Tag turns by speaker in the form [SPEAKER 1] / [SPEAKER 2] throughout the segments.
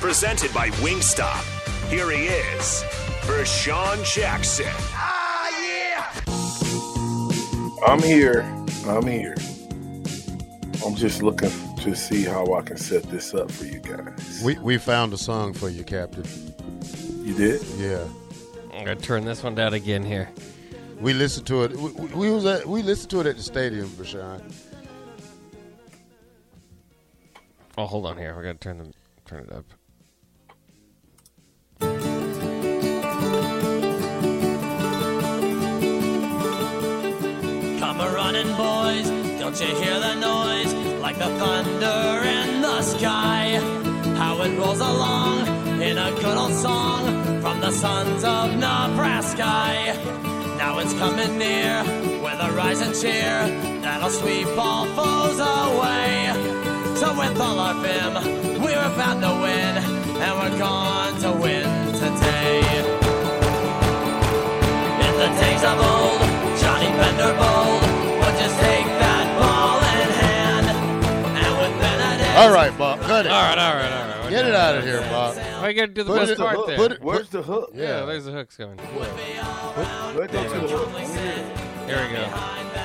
[SPEAKER 1] Presented by Wingstop. Here he is, Vershawn Jackson. Ah, yeah!
[SPEAKER 2] I'm here. I'm here. I'm just looking to see how I can set this up for you guys.
[SPEAKER 3] We we found a song for you, Captain.
[SPEAKER 2] You did?
[SPEAKER 3] Yeah.
[SPEAKER 4] I'm gonna turn this one down again here.
[SPEAKER 3] We listened to it. We, we was at we listened to it at the stadium, Rashawn.
[SPEAKER 4] Oh, hold on here. We're gonna turn them turn it up.
[SPEAKER 5] You hear the noise? Like the thunder in the sky. How it rolls along in a good old song from the sons of Nebraska. Now it's coming near with a rising cheer that'll sweep all foes away. So with all our vim, we're about to win, and we're going
[SPEAKER 3] All right, Bob. Cut it.
[SPEAKER 4] All right, all right, all right.
[SPEAKER 3] Get it out of here, Bob.
[SPEAKER 4] I gotta do the
[SPEAKER 3] Put
[SPEAKER 4] best
[SPEAKER 3] it-
[SPEAKER 4] part there.
[SPEAKER 3] put it-
[SPEAKER 2] Where's the hook?
[SPEAKER 4] yeah, there's the hooks going.
[SPEAKER 2] Let go to the hook. Let me.
[SPEAKER 4] Here we go.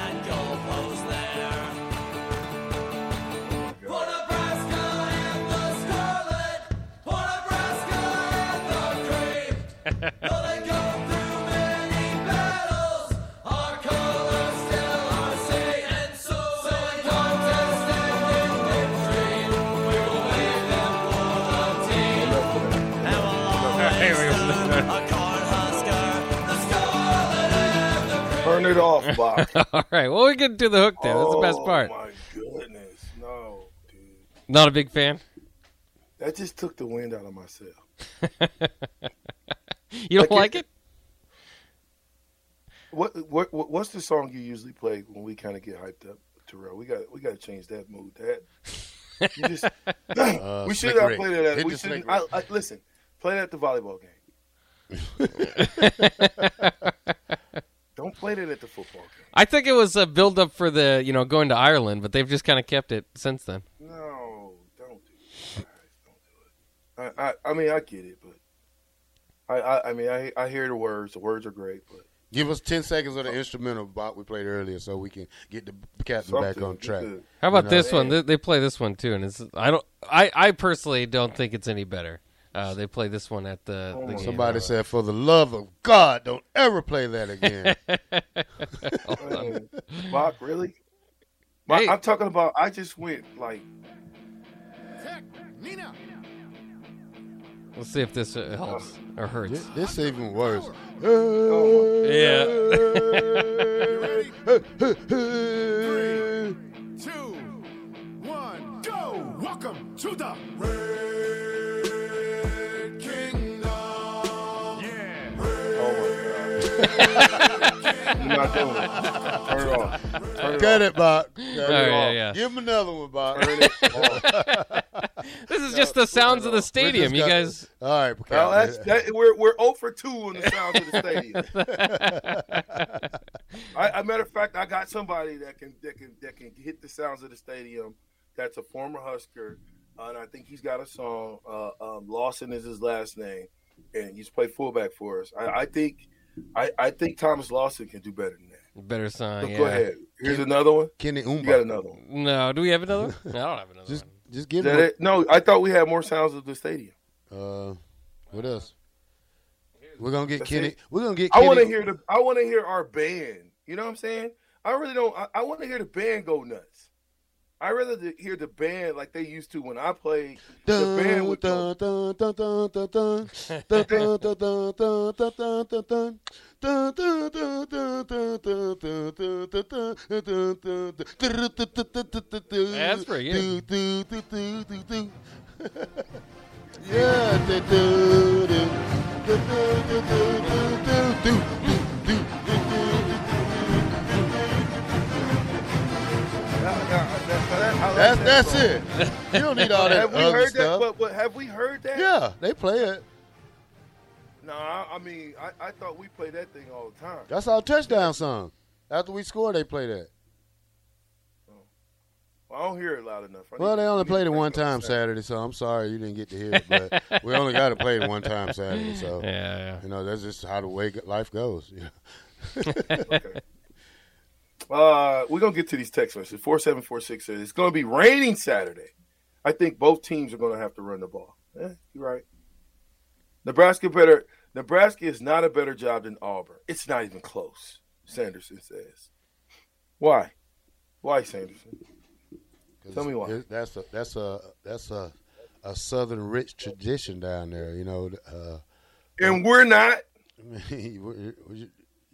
[SPEAKER 2] It off, Bob.
[SPEAKER 4] all right. Well, we can do the hook there. That's the best part.
[SPEAKER 2] Oh my goodness, no, dude.
[SPEAKER 4] Not a big fan.
[SPEAKER 2] That just took the wind out of my sail.
[SPEAKER 4] You don't
[SPEAKER 2] Like
[SPEAKER 4] like it?
[SPEAKER 2] What, what what what's the song you usually play when we kind of get hyped up, Terrell? We got we got to change that mood. That you just
[SPEAKER 3] Uh,
[SPEAKER 2] we should
[SPEAKER 3] Slick
[SPEAKER 2] not play that. At, we should
[SPEAKER 3] Slick
[SPEAKER 2] I, I, listen. Play that at the volleyball game. Don't play that at the football game.
[SPEAKER 4] I think it was a build up for the you know going to Ireland, but they've just kind of kept it since then.
[SPEAKER 2] No, don't do it, guys. Don't do it. I, I I mean I get it, but I I, I mean I I hear the words. The words are great, but
[SPEAKER 3] Give us ten seconds of the instrumental Bob we played earlier, so we can get the captain back on track.
[SPEAKER 4] How about
[SPEAKER 3] know,
[SPEAKER 4] this one? They, they play this one too, and it's I don't I I personally don't think it's any better. Uh, they play this one at the,
[SPEAKER 2] Oh
[SPEAKER 4] the
[SPEAKER 2] my
[SPEAKER 4] game.
[SPEAKER 3] Somebody said, "For the love of God, don't ever play that again."
[SPEAKER 2] Man, Bach, really? Bach,
[SPEAKER 4] Hey.
[SPEAKER 2] I'm talking about. I just went like
[SPEAKER 4] Let's see if this uh, helps or hurts.
[SPEAKER 3] this, this even worse.
[SPEAKER 4] Yeah.
[SPEAKER 6] two, one, go! Welcome to the
[SPEAKER 2] you're not doing it. Turn it off. Turn it
[SPEAKER 3] Cut
[SPEAKER 2] off.
[SPEAKER 3] it, Bob. Cut it
[SPEAKER 4] right, yeah,
[SPEAKER 3] off.
[SPEAKER 4] yeah.
[SPEAKER 3] Give him another one, Bob.
[SPEAKER 2] Turn it off.
[SPEAKER 4] This is just the sounds of the stadium. You
[SPEAKER 3] got-
[SPEAKER 4] guys,
[SPEAKER 3] All right,
[SPEAKER 2] Well, that's that, we're we're 0 for two on the sounds of the stadium. I, a matter of fact, I got somebody that can that can that can hit the sounds of the stadium. That's a former Husker, uh, and I think he's got a song. Uh, um, Lawson is his last name, and he's played fullback for us. I, I think, I, I think Thomas Lawson can do better than that.
[SPEAKER 4] better song.
[SPEAKER 2] So
[SPEAKER 4] yeah.
[SPEAKER 2] Go ahead. Here's another one.
[SPEAKER 3] Kenny
[SPEAKER 2] You got another one.
[SPEAKER 4] No, do we have another one? No, I don't have another
[SPEAKER 3] Just,
[SPEAKER 4] one.
[SPEAKER 3] just
[SPEAKER 2] Is
[SPEAKER 3] give
[SPEAKER 2] that
[SPEAKER 3] him.
[SPEAKER 2] it? No, I thought we had more sounds of the stadium.
[SPEAKER 3] Uh, what else? We're gonna get
[SPEAKER 2] That's
[SPEAKER 3] Kenny.
[SPEAKER 2] it.
[SPEAKER 3] We're gonna get.
[SPEAKER 2] I want to hear the. I want to hear our band. You know what I'm saying? I really don't. I, I want to hear the band go nuts. I rather to hear the band like they used to when I played. The band would go.
[SPEAKER 3] Dun, dun, dun, dun, dun, dun, dun, dun, dun, dun, dun, dun, dun, dun. Dun, dun, dun, dun,
[SPEAKER 4] That's
[SPEAKER 3] that's it. You don't need all that
[SPEAKER 2] Have we
[SPEAKER 3] other
[SPEAKER 2] heard
[SPEAKER 3] stuff.
[SPEAKER 2] that? But, but have we heard that?
[SPEAKER 3] Yeah, they play it.
[SPEAKER 2] No, I, I mean, I, I thought we played that thing all the time.
[SPEAKER 3] That's our touchdown song. After we score, they play that. Oh.
[SPEAKER 2] Well, I don't hear it loud enough. I
[SPEAKER 3] Well, they only played it one time. Saturday, so I'm sorry you didn't get to hear it. But we only got to play it one time Saturday, so
[SPEAKER 4] Yeah, yeah.
[SPEAKER 3] you know that's just how the way life goes. Yeah.
[SPEAKER 2] Okay. Uh, we're gonna get to these text messages. Four seven four six says it's gonna be raining Saturday. I think both teams are gonna have to run the ball. Yeah, you're right. Nebraska better. Nebraska is not a better job than Auburn. It's not even close. Sanderson says. Why? Why Sanderson? Tell me why.
[SPEAKER 3] That's a that's a that's a a southern rich tradition down there. You know, uh,
[SPEAKER 2] And we're not.
[SPEAKER 3] I mean, we're- we're-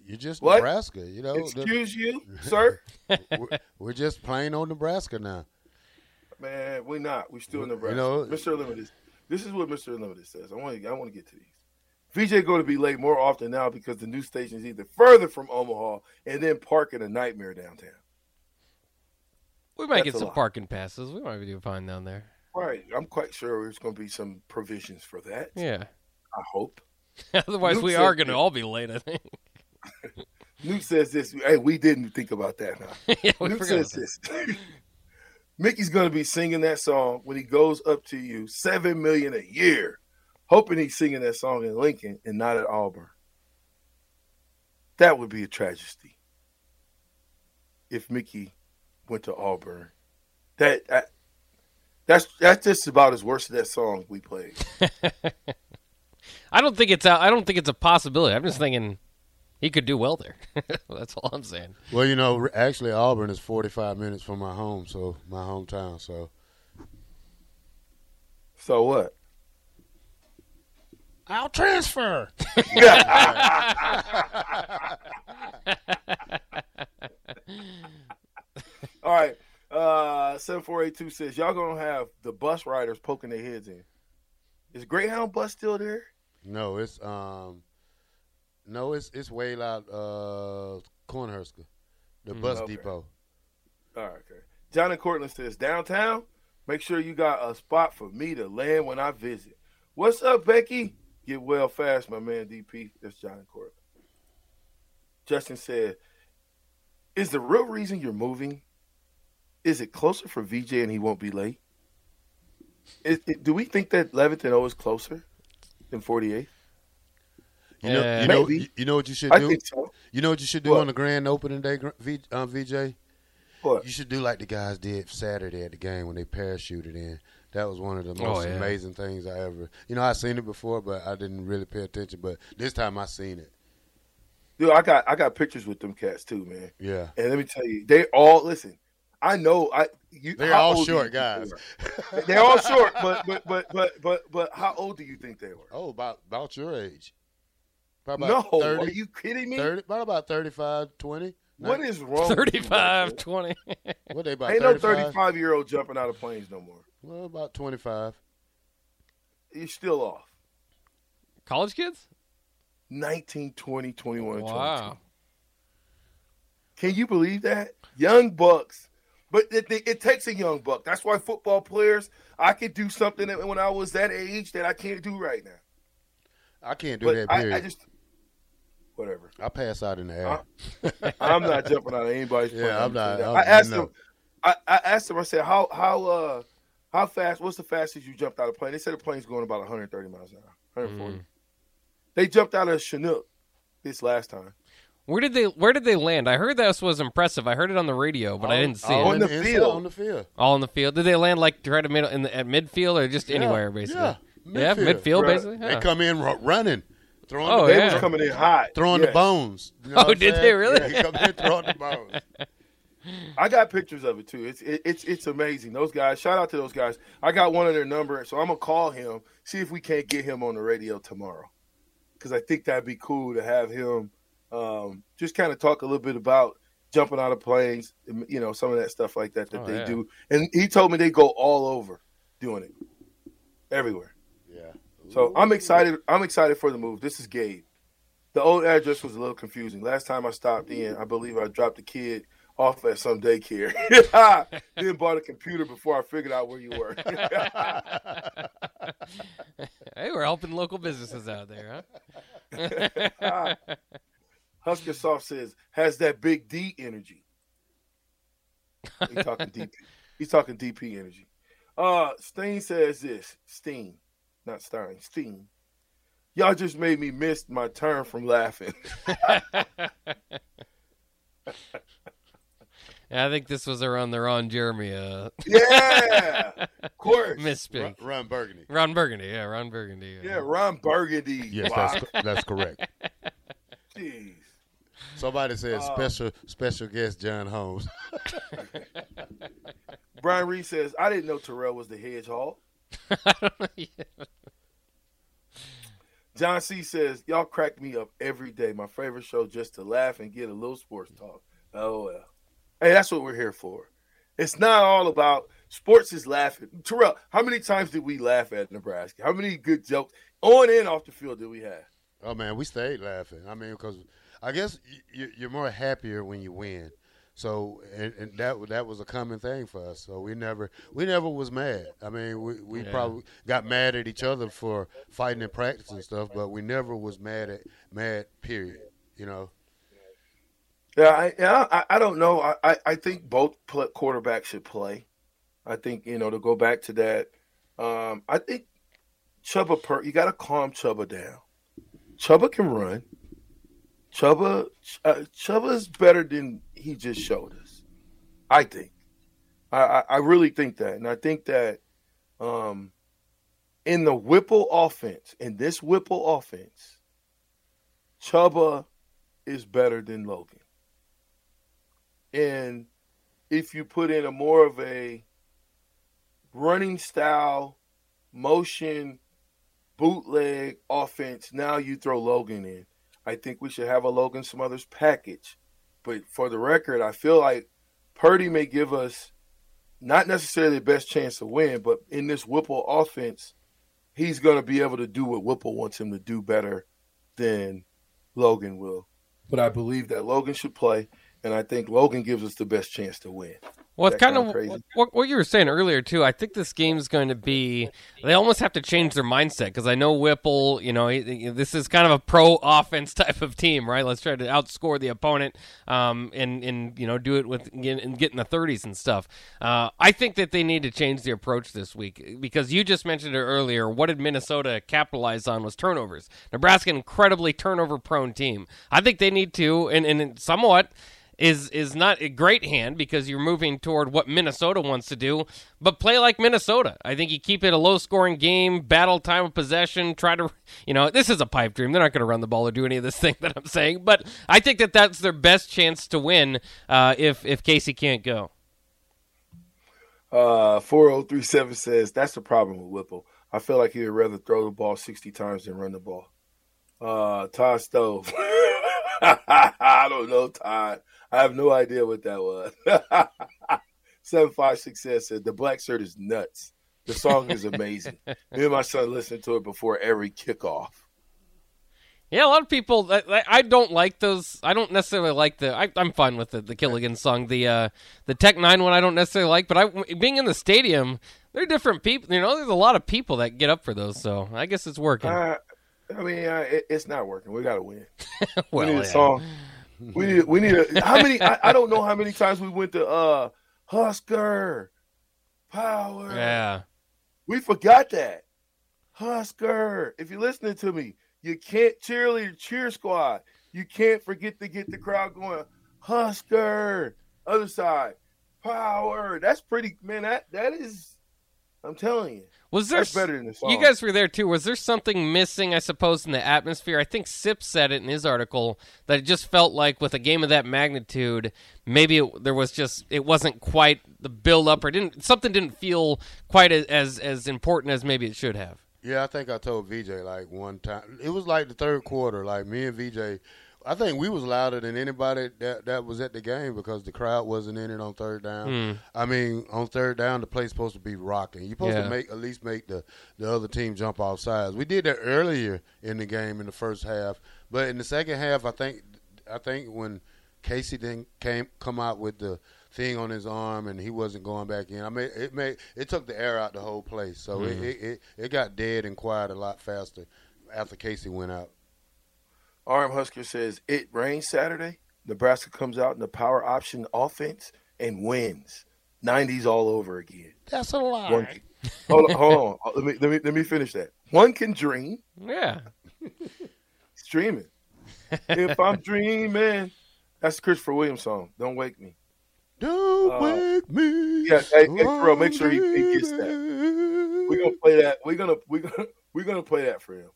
[SPEAKER 3] you're just
[SPEAKER 2] What?
[SPEAKER 3] Nebraska. You know, The-
[SPEAKER 2] Excuse you, sir.
[SPEAKER 3] we're, we're just plain on Nebraska now.
[SPEAKER 2] Man, we're not. We're still in Nebraska.
[SPEAKER 3] You
[SPEAKER 2] Nebraska.
[SPEAKER 3] know-
[SPEAKER 2] Mr. Limited. This is what Mr. Limited says. I want to. I want to get to these. VJ going to be late more often now because the new station is either further from Omaha and then parking a nightmare downtown.
[SPEAKER 4] We might
[SPEAKER 2] That's
[SPEAKER 4] get some
[SPEAKER 2] lot.
[SPEAKER 4] parking passes. We might be doing fine down there.
[SPEAKER 2] Right. I'm quite sure there's going to be some provisions for that.
[SPEAKER 4] Yeah.
[SPEAKER 2] I hope.
[SPEAKER 4] Otherwise,
[SPEAKER 2] Luke
[SPEAKER 4] we
[SPEAKER 2] said
[SPEAKER 4] are going to all be late. I think.
[SPEAKER 2] Luke says this. Hey, we didn't think about that. Now.
[SPEAKER 4] yeah,
[SPEAKER 2] says this. Mickey's going to be singing that song when he goes up to you, seven million a year, hoping he's singing that song in Lincoln and not at Auburn. That would be a tragedy if Mickey went to Auburn. That, that that's that's just about as worse as that song we played.
[SPEAKER 4] I don't think it's a, I don't think it's a possibility. I'm just thinking he could do well there. That's all I'm saying.
[SPEAKER 3] Well, you know, actually, Auburn is 45 minutes from my home, so my hometown. So
[SPEAKER 2] So what?
[SPEAKER 3] I'll transfer.
[SPEAKER 2] All right. Uh, 7482 says, Y'all gonna have the bus riders poking their heads in. Is Greyhound bus still there?
[SPEAKER 3] No, it's um, no, it's it's way out uh Cornhusker, the bus
[SPEAKER 2] Okay.
[SPEAKER 3] depot.
[SPEAKER 2] All right, okay. John and Cortland says, Downtown, make sure you got a spot for me to land when I visit. What's up, Becky? Get well fast, my man DP. That's John and Cortland. Justin said, Is the real reason you're moving? Is it closer for VJ and he won't be late? Is, do we think that Leviton O is closer than 48?
[SPEAKER 3] You know,
[SPEAKER 4] Yeah.
[SPEAKER 3] you know, you, you know what you should
[SPEAKER 2] I
[SPEAKER 3] do.
[SPEAKER 2] think so.
[SPEAKER 3] You know what you should do
[SPEAKER 2] What?
[SPEAKER 3] on the grand opening day, Gr- v, um, VJ.
[SPEAKER 2] What?
[SPEAKER 3] You should do like the guys did Saturday at the game when they parachuted in. That was one of the
[SPEAKER 4] Oh,
[SPEAKER 3] most
[SPEAKER 4] yeah.
[SPEAKER 3] amazing things I ever. You know, I seen it before, but I didn't really pay attention. But this time I seen it.
[SPEAKER 2] Dude, I got I got pictures with them cats too, man.
[SPEAKER 3] Yeah,
[SPEAKER 2] And let me tell you, they all listen. I know I you
[SPEAKER 3] they're all short
[SPEAKER 2] you
[SPEAKER 3] guys.
[SPEAKER 2] They They're all short, but but but but but but how old do you think they were?
[SPEAKER 3] Oh, about about your age. Probably
[SPEAKER 2] no,
[SPEAKER 3] 30,
[SPEAKER 2] are you kidding me?
[SPEAKER 3] 30 about about 35, 20.
[SPEAKER 2] What is wrong? with you,
[SPEAKER 4] 35,
[SPEAKER 2] Michael?
[SPEAKER 4] 20.
[SPEAKER 3] What they about
[SPEAKER 2] Ain't no
[SPEAKER 3] 35
[SPEAKER 2] year old jumping out of planes no more.
[SPEAKER 3] Well, about 25.
[SPEAKER 2] You're still off.
[SPEAKER 4] College kids?
[SPEAKER 2] 19, 20, 21, and 22. Can you believe that? Young bucks. But it, it, it takes a young buck. That's why football players, I could do something that when I was that age that I can't do right now.
[SPEAKER 3] I can't do
[SPEAKER 2] But
[SPEAKER 3] that.
[SPEAKER 2] I, I just, whatever.
[SPEAKER 3] I pass out in the air.
[SPEAKER 2] I'm not jumping out of anybody's plane.
[SPEAKER 3] Yeah, I'm not- I'm-
[SPEAKER 2] I asked
[SPEAKER 3] no.
[SPEAKER 2] him. I, I asked him. I said, "How how uh how fast? What's the fastest you jumped out of a plane?" They said the plane's going about 130 miles an hour, 140.
[SPEAKER 3] Mm.
[SPEAKER 2] They jumped out of Chinook this last time.
[SPEAKER 4] Where did they Where did they land? I heard this was impressive. I heard it on the radio, but I didn't see
[SPEAKER 3] All
[SPEAKER 4] it.
[SPEAKER 2] On
[SPEAKER 3] in
[SPEAKER 2] the
[SPEAKER 3] inside,
[SPEAKER 2] field.
[SPEAKER 3] On the field.
[SPEAKER 4] All in the field. Did they land like right at middle in the, at midfield or just anywhere basically?
[SPEAKER 3] Yeah,
[SPEAKER 4] Yeah, midfield,
[SPEAKER 2] Bruh,
[SPEAKER 4] basically.
[SPEAKER 3] They come in ru- running, throwing,
[SPEAKER 4] Oh,
[SPEAKER 3] the,
[SPEAKER 2] They
[SPEAKER 4] yeah.
[SPEAKER 2] was coming in hot.
[SPEAKER 3] throwing
[SPEAKER 2] Yes.
[SPEAKER 3] the bones. You know
[SPEAKER 4] Oh, did
[SPEAKER 3] saying?
[SPEAKER 4] they really?
[SPEAKER 3] Yeah, he come in throwing the bones.
[SPEAKER 2] I got pictures of it too. It's it, it's it's amazing. Those guys. Shout out to those guys. I got one of their number, so I'm gonna call him. See if we can't get him on the radio tomorrow, because I think that'd be cool to have him. Um, just kind of talk a little bit about jumping out of planes. You know, some of that stuff like that that
[SPEAKER 4] Oh,
[SPEAKER 2] they
[SPEAKER 4] yeah.
[SPEAKER 2] do. And he told me they go all over doing it, everywhere. So I'm excited. I'm excited for the move. This is Gabe. The old address was a little confusing. Last time I stopped in, I believe I dropped the kid off at some daycare. then bought a computer before I figured out where you were.
[SPEAKER 4] hey, we're helping local businesses out there, huh?
[SPEAKER 2] Husker Soft says has that big D energy. He's talking DP. He's talking DP energy. Uh, Steen says this. Steen, not Stein. Steen. Y'all just made me miss my turn from laughing.
[SPEAKER 4] Yeah, I think this was around the Ron Jeremy uh,
[SPEAKER 2] yeah, of course.
[SPEAKER 4] misspeak.
[SPEAKER 3] Ron Burgundy.
[SPEAKER 4] Ron Burgundy, yeah, Ron Burgundy.
[SPEAKER 2] Yeah, Ron Burgundy.
[SPEAKER 3] Yes,
[SPEAKER 2] Wow.
[SPEAKER 3] that's that's correct.
[SPEAKER 2] Jeez.
[SPEAKER 3] Somebody said
[SPEAKER 2] Uh,
[SPEAKER 3] special special guest John Holmes.
[SPEAKER 2] Brian Reed says, I didn't know Terrell was the hedgehog. John C says, Y'all crack me up every day. My favorite show just to laugh and get a little sports talk. Oh well. Hey, that's what we're here for. It's not all about sports is laughing. Terrell, how many times did we laugh at Nebraska? How many good jokes on and off the field did we have?
[SPEAKER 3] Oh man, we stayed laughing. I mean, because I guess you're more happier when you win. So and, and that that was a common thing for us. So we never we never was mad. I mean, we, we
[SPEAKER 4] Yeah.
[SPEAKER 3] probably got mad at each other for fighting in practice and stuff, but we never was mad at mad. Period. You know.
[SPEAKER 2] Yeah, I, yeah, I, I don't know. I, I, I think both quarterbacks should play. I think you know to go back to that. Um, I think Chubba per you got to calm Chubba down. Chubba can run. Chubba uh, Chubba's better than he just showed us. I think. I, I, I really think that, and I think that um, in the Whipple offense, in this Whipple offense, Chubba is better than Logan. And if you put in a more of a running style, motion, bootleg offense, now you throw Logan in. I think we should have a Logan Smothers package. But for the record, I feel like Purdy may give us not necessarily the best chance to win, but in this Whipple offense, he's going to be able to do what Whipple wants him to do better than Logan will. But I believe that Logan should play, and I think Logan gives us the best chance to win.
[SPEAKER 4] Well, it's kind
[SPEAKER 2] kinda crazy.
[SPEAKER 4] what, what you were saying earlier too. I think this game is going to be. They almost have to change their mindset because I know Whipple. You know, this is kind of a pro offense type of team, right? Let's try to outscore the opponent, um, and and you know do it with and get in the thirties and stuff. Uh, I think that they need to change the approach this week because you just mentioned it earlier. What did Minnesota capitalize on was turnovers. Nebraska, incredibly turnover prone team. I think they need to, and and somewhat is is not a great hand because you're moving toward what Minnesota wants to do, but play like Minnesota. I think you keep it a low scoring game, battle time of possession, try to, you know, this is a pipe dream. They're not going to run the ball or do any of this thing that I'm saying, but I think that that's their best chance to win uh, if if Casey can't go.
[SPEAKER 2] Uh, 4037 says that's the problem with Whipple. I feel like he would rather throw the ball 60 times than run the ball. Uh, Todd Stove. I don't know, Todd. I have no idea what that was. 756 says said, the black shirt is nuts. The song is amazing. Me and my son listen to it before every kickoff.
[SPEAKER 4] Yeah, a lot of people. I, I- don't like those. I don't necessarily like the. I, I'm fine with the, the Killigan song. The uh, the Tech Nine one I don't necessarily like, but I being in the stadium, they're different people. You know, there's a lot of people that get up for those. So I guess it's working.
[SPEAKER 2] Uh, I mean, uh, it, it's not working. We got to win.
[SPEAKER 4] well,
[SPEAKER 2] we need a
[SPEAKER 4] yeah.
[SPEAKER 2] song. We need. We need a. How many? I, I don't know how many times we went to uh Husker Power.
[SPEAKER 4] Yeah.
[SPEAKER 2] We forgot that Husker. If you're listening to me, you can't cheerleader cheer squad. You can't forget to get the crowd going. Husker. Other side. Power. That's pretty man. That that is. I'm telling you.
[SPEAKER 4] Was there
[SPEAKER 2] That's better than the song.
[SPEAKER 4] You guys were there too. Was there something missing? I suppose in the atmosphere. I think Sip said it in his article that it just felt like with a game of that magnitude, maybe it, there was just it wasn't quite the build up or didn't something didn't feel quite as as, as important as maybe it should have.
[SPEAKER 3] Yeah, I think I told VJ like one time. It was like the third quarter. Like me and VJ I think we was louder than anybody that that was at the game because the crowd wasn't in it on third down.
[SPEAKER 4] Hmm.
[SPEAKER 3] I mean, on third down, the play's supposed to be rocking. You're supposed
[SPEAKER 4] Yeah.
[SPEAKER 3] to make at least make the the other team jump off sides. We did that earlier in the game in the first half, but in the second half, I think I think when Casey then came come out with the thing on his arm and he wasn't going back in. I mean, it made it took the air out the whole place, so it, it, it it got dead and quiet a lot faster after Casey went out.
[SPEAKER 2] RM Husker says it rains Saturday. Nebraska comes out in the power option offense and wins. 90s all over again.
[SPEAKER 3] That's a lie.
[SPEAKER 2] One, hold on, hold on. Let me, let me let me finish that. One can dream.
[SPEAKER 4] Yeah.
[SPEAKER 2] Dreaming. if I'm dreaming, that's the Christopher Williams song. Don't wake me.
[SPEAKER 3] Don't
[SPEAKER 2] Uh,
[SPEAKER 3] wake me.
[SPEAKER 2] yeah, hey, hey, Terrell, make sure he- he gets that. We're gonna play that. We're gonna we're gonna we're gonna play that for him.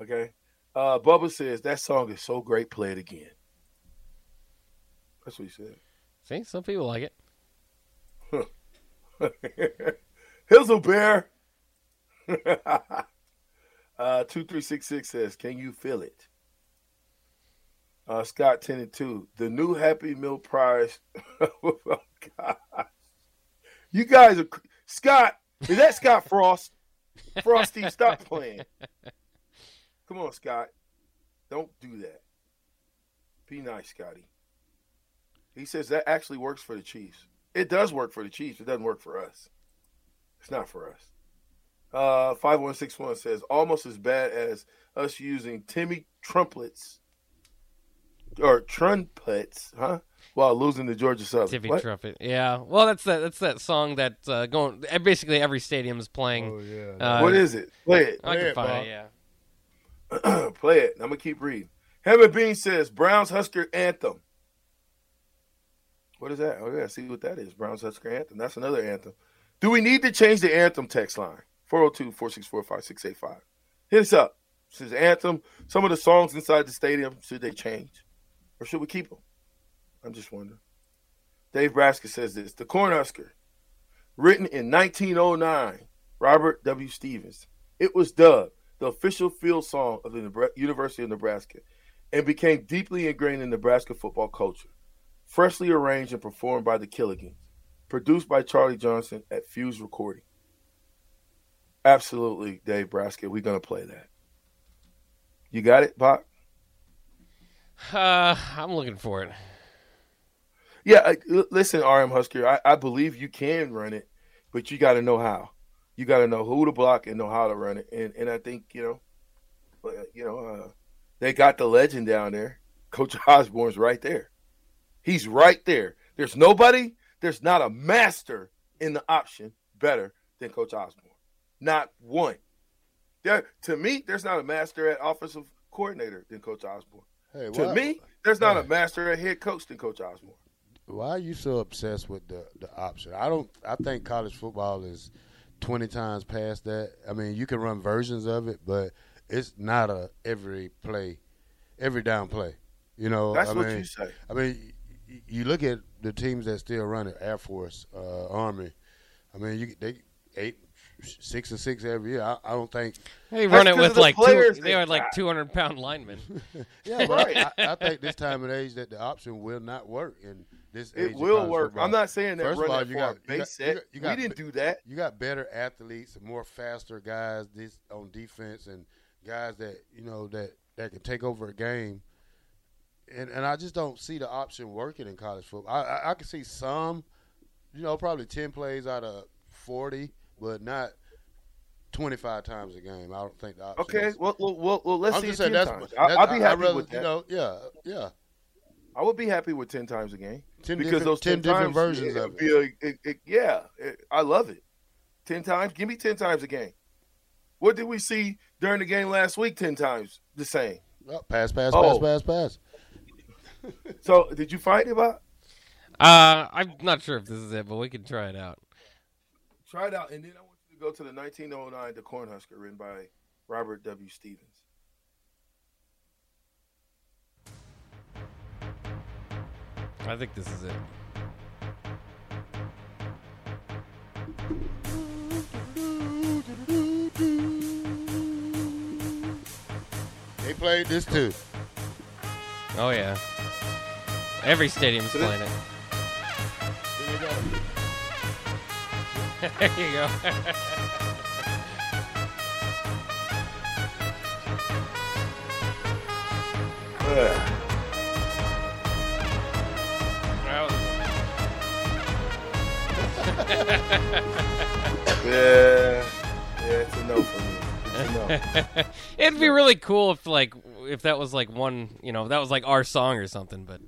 [SPEAKER 2] Okay. Uh Bubba says that song is so great, play it again. That's what he said.
[SPEAKER 4] See, some people like it.
[SPEAKER 2] Hizzle Bear. uh, 2366 says, Can you feel it? Uh, Scott 10 and 2. The new Happy Meal prize. oh, God. You guys are. Scott, is that Scott Frost? Frosty, stop playing. Come on, Scott. Don't do that. Be nice, Scotty. He says that actually works for the Chiefs. It does work for the Chiefs. It doesn't work for us. It's not for us. Uh, 5161 says almost as bad as us using Timmy trumpets or trumpets, huh? While losing to Georgia Southern.
[SPEAKER 4] Tiffy
[SPEAKER 2] What?
[SPEAKER 4] Trumpet. Yeah. Well, that's that. That's that song that uh, going. Basically, every stadium is playing.
[SPEAKER 3] Oh yeah.
[SPEAKER 4] Uh,
[SPEAKER 2] what is it? Play it.
[SPEAKER 4] I
[SPEAKER 3] Play
[SPEAKER 4] can
[SPEAKER 3] it,
[SPEAKER 4] find
[SPEAKER 3] Bob.
[SPEAKER 4] it. Yeah.
[SPEAKER 2] Play it. I'm gonna keep reading. Heaven Bean says Browns Husker anthem. What is that? Oh yeah, see what that is. Browns Husker anthem. That's another anthem. Do we need to change the anthem text line? 402-464-5685. Hit us up. Says anthem. Some of the songs inside the stadium, should they change? Or should we keep them? I'm just wondering. Dave Braska says this. The Cornhusker, written in 1909, Robert W. Stevens. It was dubbed the official field song of the Nebra- University of Nebraska and became deeply ingrained in Nebraska football culture. Freshly arranged and performed by the Killigans, produced by Charlie Johnson at Fuse Recording. Absolutely, Dave Braska. We're going to play that. You got it, Bach?
[SPEAKER 4] Uh, I'm looking for it.
[SPEAKER 2] Yeah, I- listen, RM Husker, I, I believe you can run it, but you got to know how. You got to know who to block and know how to run it. And and I think you know, you know, uh, they got the legend down there. Coach Osborne's right there. He's right there. There's nobody. There's not a master in the option better than Coach Osborne. Not one. There to me, there's not a master at offensive coordinator than Coach Osborne.
[SPEAKER 3] Hey,
[SPEAKER 2] To
[SPEAKER 3] why,
[SPEAKER 2] me, there's not a master at head coach than Coach Osborne.
[SPEAKER 3] why are you so obsessed with the the option? I don't. I think college football is twenty times past that. I mean, you can run versions of it, but it's not a every play, every down play. You know,
[SPEAKER 2] That's
[SPEAKER 3] I
[SPEAKER 2] what
[SPEAKER 3] mean,
[SPEAKER 2] you say.
[SPEAKER 3] I mean, you look at the teams that still run it: Air Force, uh, Army. I mean, you they eight, six and six every year. I, I don't think.
[SPEAKER 4] They run it with like two, they
[SPEAKER 2] they
[SPEAKER 4] had like 200 pound linemen.
[SPEAKER 3] Yeah, but I, I think this time of age that the option will not work in this.
[SPEAKER 2] It will work.
[SPEAKER 3] football.
[SPEAKER 2] I'm not saying that
[SPEAKER 3] First of all, you got- you
[SPEAKER 2] base
[SPEAKER 3] got-
[SPEAKER 2] set.
[SPEAKER 3] you got- you got
[SPEAKER 2] we didn't do that.
[SPEAKER 3] you got better athletes, more faster guys this on defense, and guys that you know that that can take over a game. And and I just don't see the option working in college football. I I, I can see some, you know, probably ten plays out of forty, but not twenty five times a game. I don't think the option.
[SPEAKER 2] Okay,
[SPEAKER 3] is-
[SPEAKER 2] well, well, well, let's
[SPEAKER 3] I'm
[SPEAKER 2] see
[SPEAKER 3] just saying that's.
[SPEAKER 2] times.
[SPEAKER 3] that's
[SPEAKER 2] I'll be happy
[SPEAKER 3] rather,
[SPEAKER 2] with that.
[SPEAKER 3] You know, yeah, yeah.
[SPEAKER 2] I would be happy with ten times a game
[SPEAKER 3] Ten
[SPEAKER 2] because those
[SPEAKER 3] 10
[SPEAKER 2] ten,
[SPEAKER 3] different
[SPEAKER 2] times,
[SPEAKER 3] versions of it.
[SPEAKER 2] A, it, it- yeah, it- I love it. Ten times, give me ten times a game. What did we see during the game last week? Ten times the same.
[SPEAKER 3] Oh, pass, pass,
[SPEAKER 2] Oh.
[SPEAKER 3] pass, pass, pass.
[SPEAKER 2] So, did you find it, Bob?
[SPEAKER 4] Uh, I'm not sure if this is it, but we can try it out.
[SPEAKER 2] Try it out, and then I want you to go to the 1909 The Cornhusker, written by Robert W. Stevens.
[SPEAKER 4] I think this is it.
[SPEAKER 3] They played this too.
[SPEAKER 4] Oh yeah. Every stadium's
[SPEAKER 2] So
[SPEAKER 4] playing it. there you go.
[SPEAKER 2] Ugh. Yeah, yeah, yeah, it's a no for me. It's a no.
[SPEAKER 4] It'd be really cool if like if that was like one, you know, that was like our song or something. But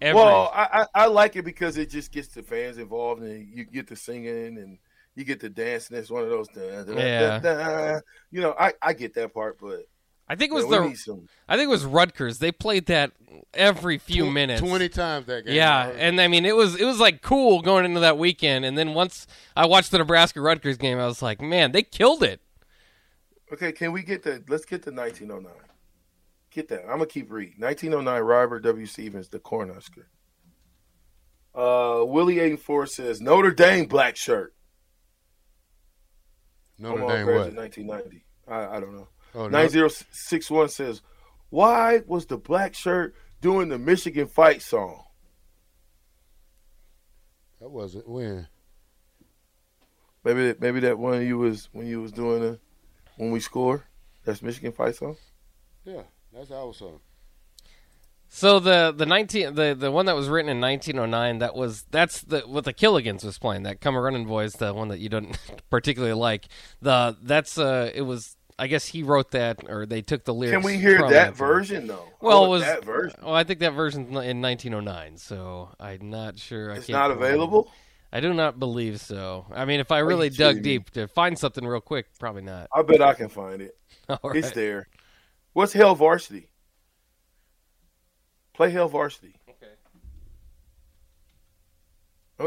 [SPEAKER 4] every
[SPEAKER 2] Well, I, I I like it because it just gets the fans involved and you get to singing and you get to dancing. It's one of those. Da, da,
[SPEAKER 4] Yeah.
[SPEAKER 2] da. You know, I I get that part, but
[SPEAKER 4] I think it was
[SPEAKER 2] we
[SPEAKER 4] the. I think it was Rutgers. They played that every few
[SPEAKER 3] Tw-
[SPEAKER 4] minutes.
[SPEAKER 3] Twenty times that game.
[SPEAKER 4] Yeah, and I mean it was it was like cool going into that weekend, and then once I watched the Nebraska Rutgers game, I was like, man, they killed it.
[SPEAKER 2] Okay, can we get the? Let's get the 1909. Get that. I'm gonna keep reading. 1909. Robert W. Stevens, the Cornhusker. Uh, Willie 84 says Notre Dame black shirt.
[SPEAKER 3] Notre
[SPEAKER 2] Omaha
[SPEAKER 3] Dame
[SPEAKER 2] Bears
[SPEAKER 3] what?
[SPEAKER 2] 1990. I, I don't know.
[SPEAKER 3] Oh, no.
[SPEAKER 2] 9061 says, Why was the black shirt doing the Michigan fight song?
[SPEAKER 3] That wasn't when.
[SPEAKER 2] Maybe maybe that one you was when you was doing the when we score. That's Michigan fight song.
[SPEAKER 3] Yeah, that's our song.
[SPEAKER 4] So the the nineteen the the one that was written in 1909 that was that's the what the Killigans was playing that come a running boys the one that you don't particularly like the that's uh it was I guess he wrote that or they took the lyrics.
[SPEAKER 2] Can we hear that version though?
[SPEAKER 4] Well, it was
[SPEAKER 2] that version.
[SPEAKER 4] well I think that version's in 1909 so I'm not sure. I
[SPEAKER 2] It's
[SPEAKER 4] can't
[SPEAKER 2] not available.
[SPEAKER 4] I do not believe so. I mean, if I really dug
[SPEAKER 2] kidding
[SPEAKER 4] deep to find something real quick, probably not.
[SPEAKER 2] I bet I can find it.
[SPEAKER 4] All
[SPEAKER 2] It's there. What's Hail Varsity? Play Hail Varsity.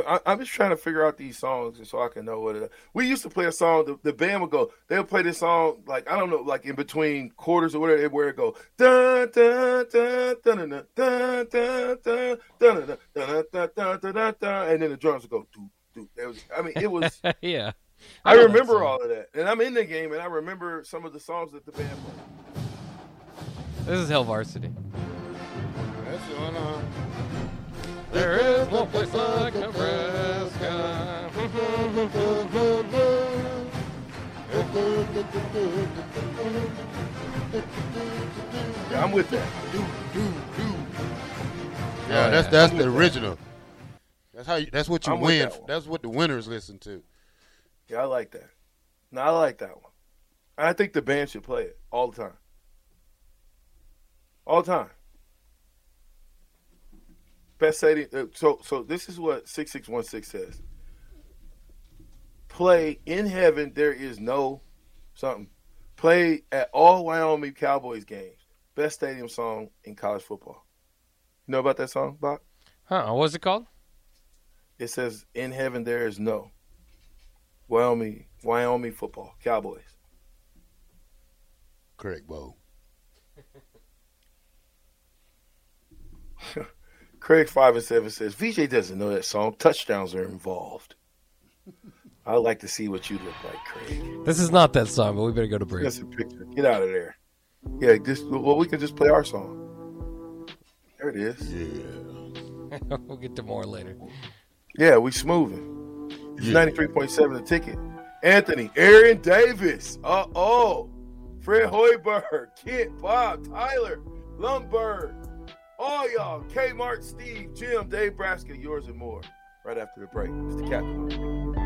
[SPEAKER 2] I, I'm just trying to figure out these songs so I can know what it is. We used to play a song, the, the band would go, they'll play this song, like, I don't know, like in between quarters or whatever, where it go, dun, dun, dun, dun, dun, dun, dun, dun, dun, dun, dun, dun, dun, dun, dun, dun, dun, and then the drums would go, doo, doo. It was, I mean, it was,
[SPEAKER 4] yeah.
[SPEAKER 2] I
[SPEAKER 4] know that
[SPEAKER 2] remember all of that. And I'm in the game and I remember some of the songs that the band played.
[SPEAKER 4] This is Hail Varsity.
[SPEAKER 3] That's on.
[SPEAKER 4] There is no place like Nebraska.
[SPEAKER 2] Yeah, I'm with that.
[SPEAKER 3] yeah, that's that's the original. That's how. You, that's what you
[SPEAKER 2] I'm with
[SPEAKER 3] win.
[SPEAKER 2] that one.
[SPEAKER 3] That's what the winners listen to.
[SPEAKER 2] Yeah, I like that. No, I like that one. And I think the band should play it all the time. All the time. Best stadium. uh, So, so this is what six six one six says. Play in heaven. There is no something. Play at all Wyoming Cowboys games. Best stadium song in college football. You know about that song, Bob?
[SPEAKER 4] Huh? What was it called?
[SPEAKER 2] It says, "In heaven there is no Wyoming, Wyoming football, Cowboys."
[SPEAKER 3] Correct, Bo.
[SPEAKER 2] Craig five and seven says, "VJ doesn't know that song. Touchdowns are involved." I'd like to see what you look like, Craig.
[SPEAKER 4] This is not that song, but we better go to break.
[SPEAKER 2] That's a picture. Get out of there. Yeah, just well, we can just play our song. There it is. Yeah,
[SPEAKER 4] we'll get to more later.
[SPEAKER 2] Yeah, we smoothing. It's ninety three point seven the ticket. Anthony, Aaron Davis. Uh oh. Fred Hoiberg, Kent, Bob, Tyler, Lumberg, all y'all, Kmart, Steve, Jim, Dave Braska, yours and more. Right after the break. It's the captain.